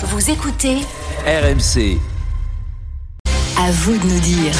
Vous écoutez RMC. À vous de nous dire.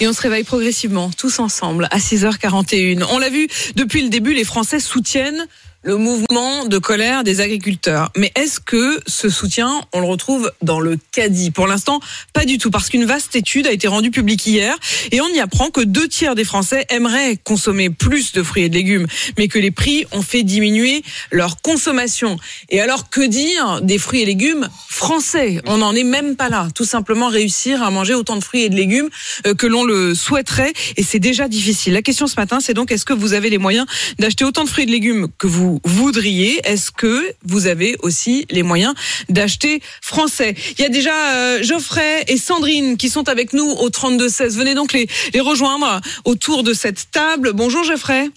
Et on se réveille progressivement, tous ensemble, à 6h41. On l'a vu, depuis le début, les Français soutiennent le mouvement de colère des agriculteurs. Mais est-ce que ce soutien, on le retrouve dans le caddie? Pour l'instant, pas du tout, parce qu'une vaste étude a été rendue publique hier, et on y apprend que deux tiers des Français aimeraient consommer plus de fruits et de légumes, mais que les prix ont fait diminuer leur consommation. Et alors, que dire des fruits et légumes français? On n'en est même pas là. Tout simplement réussir à manger autant de fruits et de légumes euh, que l'on le souhaiterait, et c'est déjà difficile. La question ce matin, c'est donc est-ce que vous avez les moyens d'acheter autant de fruits et de légumes que vous voudriez Est-ce que vous avez aussi les moyens d'acheter français? Il y a déjà euh, Geoffrey et Sandrine qui sont avec nous au 32-16. Venez donc les, les rejoindre autour de cette table. Bonjour Geoffrey.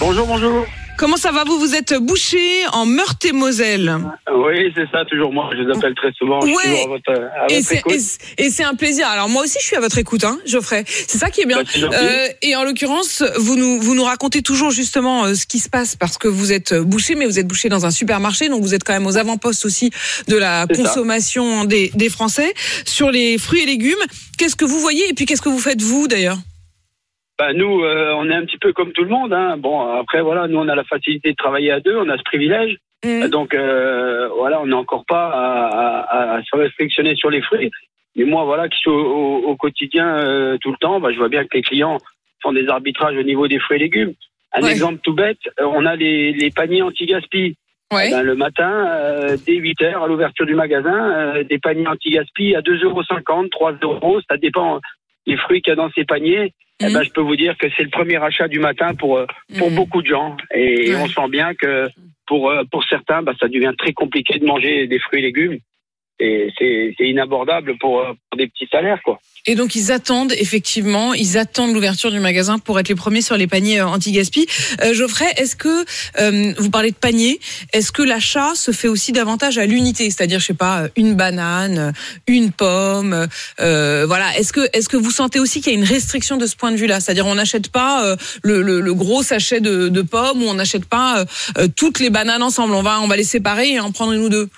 Bonjour, bonjour. Comment ça va Vous vous êtes bouché en Meurthe-et-Moselle. Oui, c'est ça, toujours moi. Je vous appelle très souvent. Je suis Ouais. toujours à votre, à Et c'est, écoute. et c'est- et c'est un plaisir. Alors moi aussi, je suis à votre écoute, hein, Geoffrey. C'est ça qui est bien. Bah. Euh, et en l'occurrence, vous nous vous nous racontez toujours justement euh, ce qui se passe parce que vous êtes bouché, mais vous êtes bouché dans un supermarché, donc vous êtes quand même aux avant-postes aussi de la C'est consommation des, des Français sur les fruits et légumes. Qu'est-ce que vous voyez et puis qu'est-ce que vous faites vous d'ailleurs? Bah, nous, euh, on est un petit peu comme tout le monde. Hein. Bon, après, voilà, nous, on a la facilité de travailler à deux, on a ce privilège. Mhm. Donc, euh, voilà, on n'est encore pas à, à- à se restrictionner sur les fruits. Mais moi, voilà, qui suis au, au- au quotidien euh, tout le temps, bah, je vois bien que les clients font des arbitrages au niveau des fruits et légumes. Un Ouais. exemple tout bête, euh, on a les, les paniers anti-gaspi. Ouais. Ben, le matin, euh, dès 8 heures, à l'ouverture du magasin, euh, des paniers anti-gaspi à 2,50 euros, 3 euros, ça dépend des fruits qu'il y a dans ces paniers. Eh ben, je peux vous dire que c'est le premier achat du matin pour, euh, pour Mhm. beaucoup de gens. Et Ouais. on sent bien que pour, euh, pour certains, bah, ça devient très compliqué de manger des fruits et légumes. C'est inabordable pour, euh, pour des petits salaires, quoi. Et donc ils attendent effectivement, ils attendent l'ouverture du magasin pour être les premiers sur les paniers euh, anti-gaspi. Euh, Geoffrey, est-ce que euh, vous parlez de panier Est-ce que l'achat se fait aussi davantage à l'unité, c'est-à-dire je sais pas euh, une banane, une pomme, euh, voilà. Est-ce que est-ce que vous sentez aussi qu'il y a une restriction de ce point de vue-là? C'est-à-dire on n'achète pas le, le, le gros sachet de, de pommes ou on n'achète pas toutes les bananes ensemble. On va on va les séparer et en prendre une ou deux.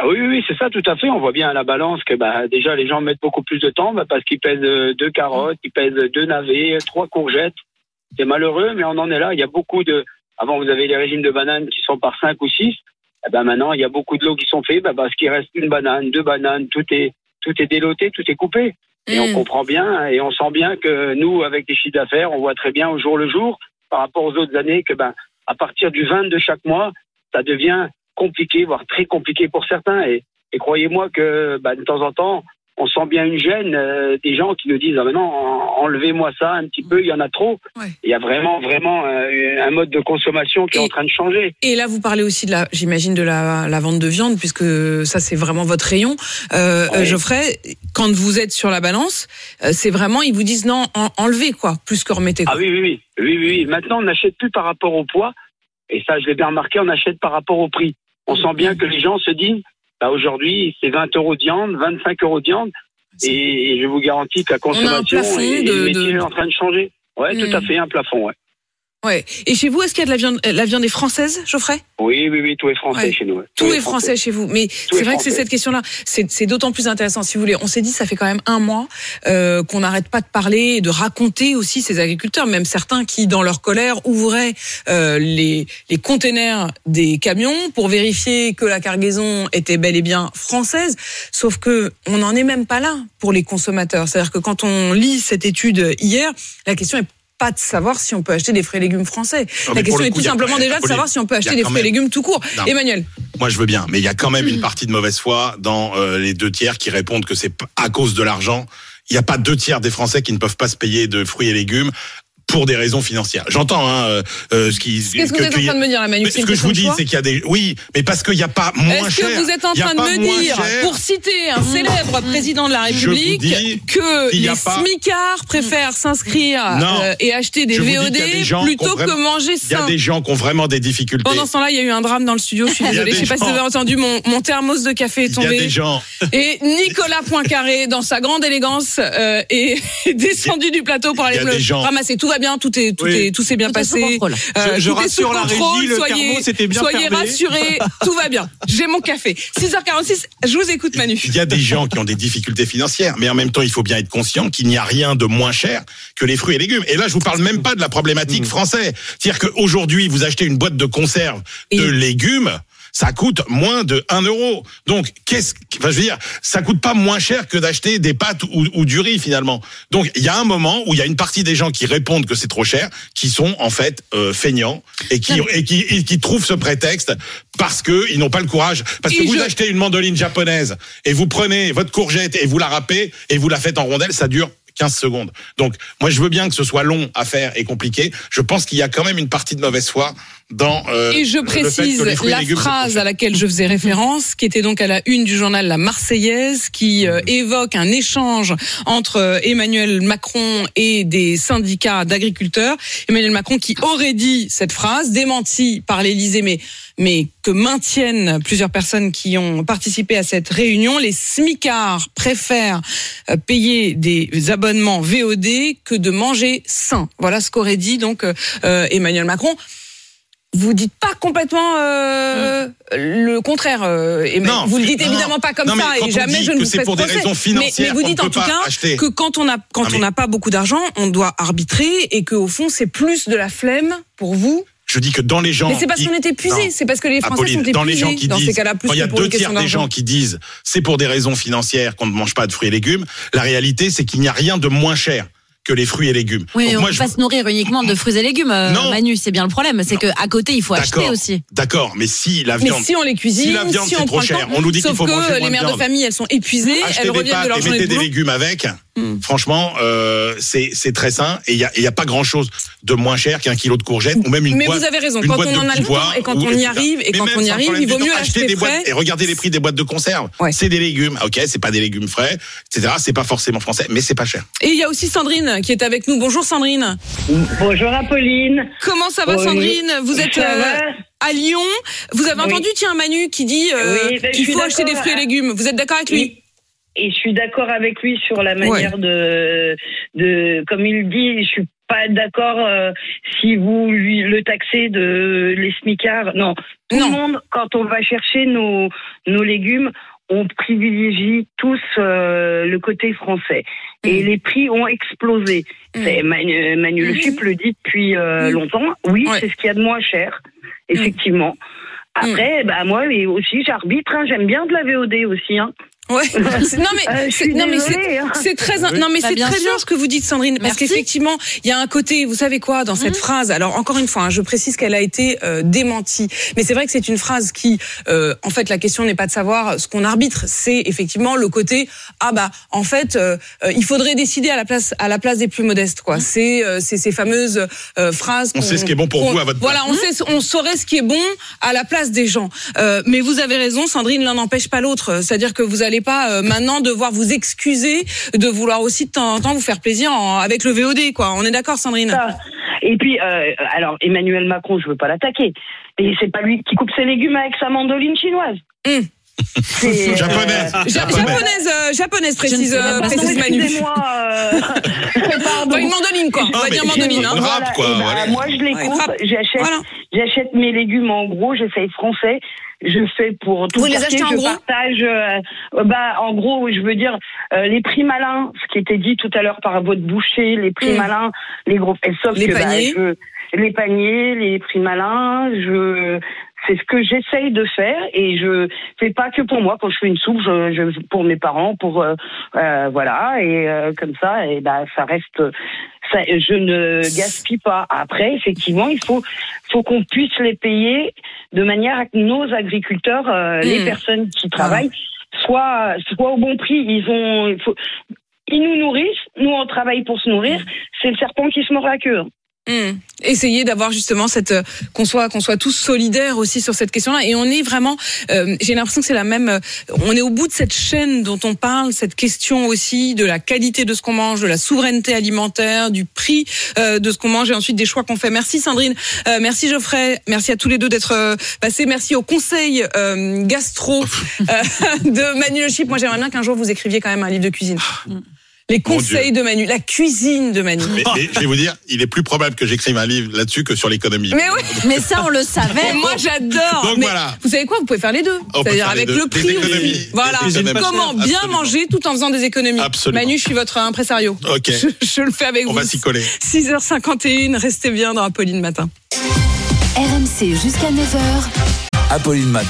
Ah oui, oui, oui, c'est ça, tout à fait. On voit bien à la balance que bah, déjà les gens mettent beaucoup plus de temps bah, parce qu'ils pèsent euh, deux carottes, ils pèsent deux navets, euh, trois courgettes. C'est malheureux, mais on en est là. Il y a beaucoup de. Avant, vous avez les régimes de bananes qui sont par cinq ou six. Eh ben maintenant, il y a beaucoup de lots qui sont faits bah, parce qu'il reste une banane, deux bananes, tout est tout est déloté, tout est coupé. Et on Mm. comprend bien et on sent bien que nous, avec les chiffres d'affaires, on voit très bien au jour le jour, par rapport aux autres années, que ben, à partir du 20 de chaque mois, ça devient compliqué, voire très compliqué pour certains. Et, et croyez-moi que ben, de temps en temps, on sent bien une gêne euh, des gens qui nous disent ah non, en- enlevez-moi ça un petit peu, il y en a trop. Ouais. Il y a vraiment, vraiment euh, un mode de consommation qui est en train de changer. Et là, vous parlez aussi de la, j'imagine, de la, la vente de viande, puisque ça, c'est vraiment votre rayon. Euh, Ouais. Geoffrey, quand vous êtes sur la balance, c'est vraiment, ils vous disent non, en- enlevez quoi, plus que remettez. Quoi. Ah oui, oui, oui, oui, oui. Maintenant, on n'achète plus par rapport au poids. Et ça, je l'ai bien remarqué, on achète par rapport au prix. On sent bien que les gens se disent, bah, aujourd'hui, c'est 20 euros de viande, 25 euros de viande. Et, je vous garantis que la consommation et, et de- le métier de- est en train de changer. Ouais, Mm. tout à fait, un plafond, ouais. Ouais. Et chez vous, est-ce qu'il y a de la viande, euh, la viande est française, Geoffrey? Oui, oui, oui, tout est français Ouais. chez nous. ouais. Tout est français chez vous. Mais c'est est vrai que c'est cette question-là. C'est c'est d'autant plus intéressant. Si vous voulez, on s'est dit, ça fait quand même un mois euh, qu'on n'arrête pas de parler et de raconter aussi ces agriculteurs, même certains qui, dans leur colère, ouvraient euh, les, les containers des camions pour vérifier que la cargaison était bel et bien française. Sauf que on n'en est même pas là pour les consommateurs. C'est-à-dire que quand on lit cette étude hier, la question est pas de savoir si on peut acheter des fruits et légumes français. Non, la question est tout a- simplement déjà de savoir si on peut acheter des fruits et légumes tout court. Non. Emmanuel. Moi, je veux bien, mais il y a quand même une partie de mauvaise foi dans euh, les deux tiers qui répondent que c'est à cause de l'argent. Il n'y a pas deux tiers des Français qui ne peuvent pas se payer de fruits et légumes pour des raisons financières. J'entends hein, euh, euh, ce qui. Qu'est-ce que vous êtes en train de me dire, là, Manu Ce que je vous dis, c'est qu'il y a des. Oui, mais parce qu'il n'y a pas moins Est-ce cher. que vous êtes en train de me dire, pour citer un célèbre président de la République, que les smicards préfèrent s'inscrire euh, et acheter des VOD plutôt que manger Il y a sain des gens qui ont vraiment des difficultés. Pendant ce temps-là, il y a eu un drame dans le studio. Je suis désolée. Je sais pas si vous avez entendu mon, mon thermos de café est Il y a tombé. des gens. Et Nicolas Poincaré, dans sa grande élégance, euh, est descendu du plateau pour aller ramasser. Tout va bien, tout est tout Oui. est tout s'est bien Tout est sous passé. Euh, Je- je tout est sous rassure la régie, le soyez, thermos était bien soyez fermé. rassurés, tout va bien. J'ai mon café. 6h46, je vous écoute Manu. Il y a des gens qui ont des difficultés financières, mais en même temps, il faut bien être conscient qu'il n'y a rien de moins cher que les fruits et légumes. Et là, je vous parle même pas de la problématique française. C'est-à-dire qu'aujourd'hui, vous achetez une boîte de conserve de Et- légumes. Ça coûte moins de 1 euro. Donc, qu'est-ce, enfin, je veux dire, ça coûte pas moins cher que d'acheter des pâtes ou, ou du riz finalement. Donc, il y a un moment où il y a une partie des gens qui répondent que c'est trop cher, qui sont en fait euh, feignants et qui et qui, et qui trouvent ce prétexte parce que ils n'ont pas le courage. Parce que Et vous je- achetez une mandoline japonaise et vous prenez votre courgette et vous la râpez et vous la faites en rondelles, ça dure 15 secondes. Donc, moi, je veux bien que ce soit long à faire et compliqué. Je pense qu'il y a quand même une partie de mauvaise foi dans. euh, Et je le fait que précise les la phrase à laquelle je faisais référence, qui était donc à la une du journal La Marseillaise, qui euh, évoque un échange entre euh, Emmanuel Macron et des syndicats d'agriculteurs. Emmanuel Macron qui aurait dit cette phrase, démentie par l'Élysée, mais mais que maintiennent plusieurs personnes qui ont participé à cette réunion. Les smicards préfèrent payer des abonnements VOD que de manger sain. Voilà ce qu'aurait dit donc euh, Emmanuel Macron. Vous dites pas complètement euh, le contraire. euh, et Non, vous le dites non, évidemment pas comme non, ça et jamais je ne vous c'est fais pour des raisons financières mais, vous dites en tout cas acheter. que quand on a quand on n'a pas beaucoup d'argent, on doit arbitrer et que au fond c'est plus de la flemme pour vous. Je dis que dans les gens. Mais c'est parce qu'on est épuisé, c'est parce que les Français Apolline, sont dans les épuisés gens qui dans disent, ces cas-là plus quand il y a deux tiers des gens qui disent c'est pour des raisons financières qu'on ne mange pas de fruits et légumes, la réalité c'est qu'il n'y a rien de moins cher que les fruits et légumes. Oui, Donc on moi, peut je- pas se nourrir uniquement de fruits et légumes, euh, Non. Manu, c'est bien le problème. C'est que à côté, il faut acheter D'accord, aussi. D'accord, mais si la Mais viande, si on les cuisine, si la viande si c'est on trop cher, on nous dit qu'il sauf faut que manger les moins de mères de famille, elles sont épuisées, Acheter elles reviennent de leur et journée de mettez des légumes avec. Hmm. Franchement, euh, c'est c'est très sain et il y a, y a pas grand chose de moins cher qu'un kilo de courgettes ou même une Mais boîte. vous avez raison, quand on en a le temps et quand on y arrive et quand on y arrive, il vaut mieux acheter des boîtes et regardez les prix des boîtes de conserve. Ouais. C'est des légumes, ok, c'est pas des légumes frais, etc. C'est pas forcément français, mais c'est pas cher. Et il y a aussi Sandrine qui est avec nous. Bonjour Sandrine. Bonjour Apolline. Comment ça va Oui. Sandrine? Vous êtes euh, à Lyon. Vous avez Oui. entendu tiens Manu qui dit euh, Oui, ben, qu'il faut acheter des fruits et légumes. Vous êtes d'accord avec lui? Oui. Et je suis d'accord avec lui sur la manière de, de, comme il dit, je suis pas d'accord euh, si vous lui le taxez de les smicards. Non, tout Non. le monde quand on va chercher nos nos légumes, on privilégie tous euh, le côté français. Et Mhm. les prix ont explosé. C'est Manu, Manu Le. Chip le dit depuis euh, Mhm. longtemps. Oui, Ouais. c'est ce qu'il y a de moins cher, effectivement. Après, bah moi aussi j'arbitre. Hein, J'aime bien de la VOD aussi. Hein. Ouais. C'est- non mais, Euh, c'est- c'est- hein. c'est très Oui. non mais Bah, c'est très sûr. bien ce que vous dites Sandrine parce qu'effectivement il y a un côté vous savez quoi dans cette phrase alors encore une fois hein, je précise qu'elle a été euh, démentie. Mais c'est vrai que c'est une phrase qui euh, en fait la question n'est pas de savoir ce qu'on arbitre c'est effectivement le côté ah bah en fait euh, euh, il faudrait décider à la place à la place des plus modestes quoi. C'est euh, c'est ces fameuses euh, phrases On qu'on- sait ce qui est bon pour vous à votre voilà on sait on saurait ce qui est bon à la place des gens. Euh, mais vous avez raison Sandrine l'un n'empêche pas l'autre. C'est-à-dire que vous allez pas euh, maintenant devoir vous excuser de vouloir aussi de temps en temps vous faire plaisir en- avec le VOD quoi on est d'accord Sandrine? Et puis, euh, alors Emmanuel Macron, je veux pas l'attaquer. Et c'est pas lui qui coupe ses légumes avec sa mandoline chinoise. Hum. C'est, euh, Japonaise. Ja- Japonaise. japonaise euh, japonaise précise euh, précise Manu euh, pardon. Enfin, une mandoline quoi on Ah, va mais dire mandoline hein quoi, bah, voilà. Moi, je les coupe. J'achète, Voilà. j'achète mes légumes en gros. J'essaye français. Je fais pour tout Vous le les quartier, achetez en je gros partage. euh, bah, en gros, je veux dire euh, les prix malins, ce qui était dit tout à l'heure par votre boucher, les prix Mm. malins, les gros. Sauf Les que bah, paniers. je- les paniers, les prix malins, je c'est ce que j'essaye de faire et je fais pas que pour moi quand je fais une soupe je, je pour mes parents pour euh, euh, voilà et euh, comme ça et bah ça reste ça, je ne gaspille pas après effectivement il faut faut qu'on puisse les payer de manière à que nos agriculteurs euh, les Mm. personnes qui travaillent soient soient au bon prix ils ont il faut ils nous nourrissent, nous on travaille pour se nourrir, c'est le serpent qui se mord la queue. Hum. Essayer d'avoir justement cette euh, qu'on soit qu'on soit tous solidaires aussi sur cette question-là. Et on est vraiment euh, j'ai l'impression que c'est la même euh, on est au bout de cette chaîne dont on parle cette question aussi de la qualité de ce qu'on mange de la souveraineté alimentaire du prix de ce qu'on mange et ensuite des choix qu'on fait. Merci Sandrine. Merci Geoffrey. Merci à tous les deux d'être passés. Merci au conseil gastro de Manu Le Chip. Moi j'aimerais bien qu'un jour vous écriviez quand même un livre de cuisine Les conseils de Manu, la cuisine de Manu. Mais, mais je vais vous dire, il est plus probable que j'écrive un livre là-dessus que sur l'économie. Mais oui, Mais ça, on le savait. moi j'adore. Donc Mais voilà. Vous savez quoi? Vous pouvez faire les deux. On peut C'est-à-dire avec deux. le Des prix économies. aussi. Voilà. Des économies. Comment bien Absolument. manger tout en faisant des économies. Absolument. Manu, je suis votre impresario. Ok. Je, je le fais avec On vous. va s'y coller. 6h51, restez bien dans Apolline Matin. RMC jusqu'à 9h. Apolline Matin.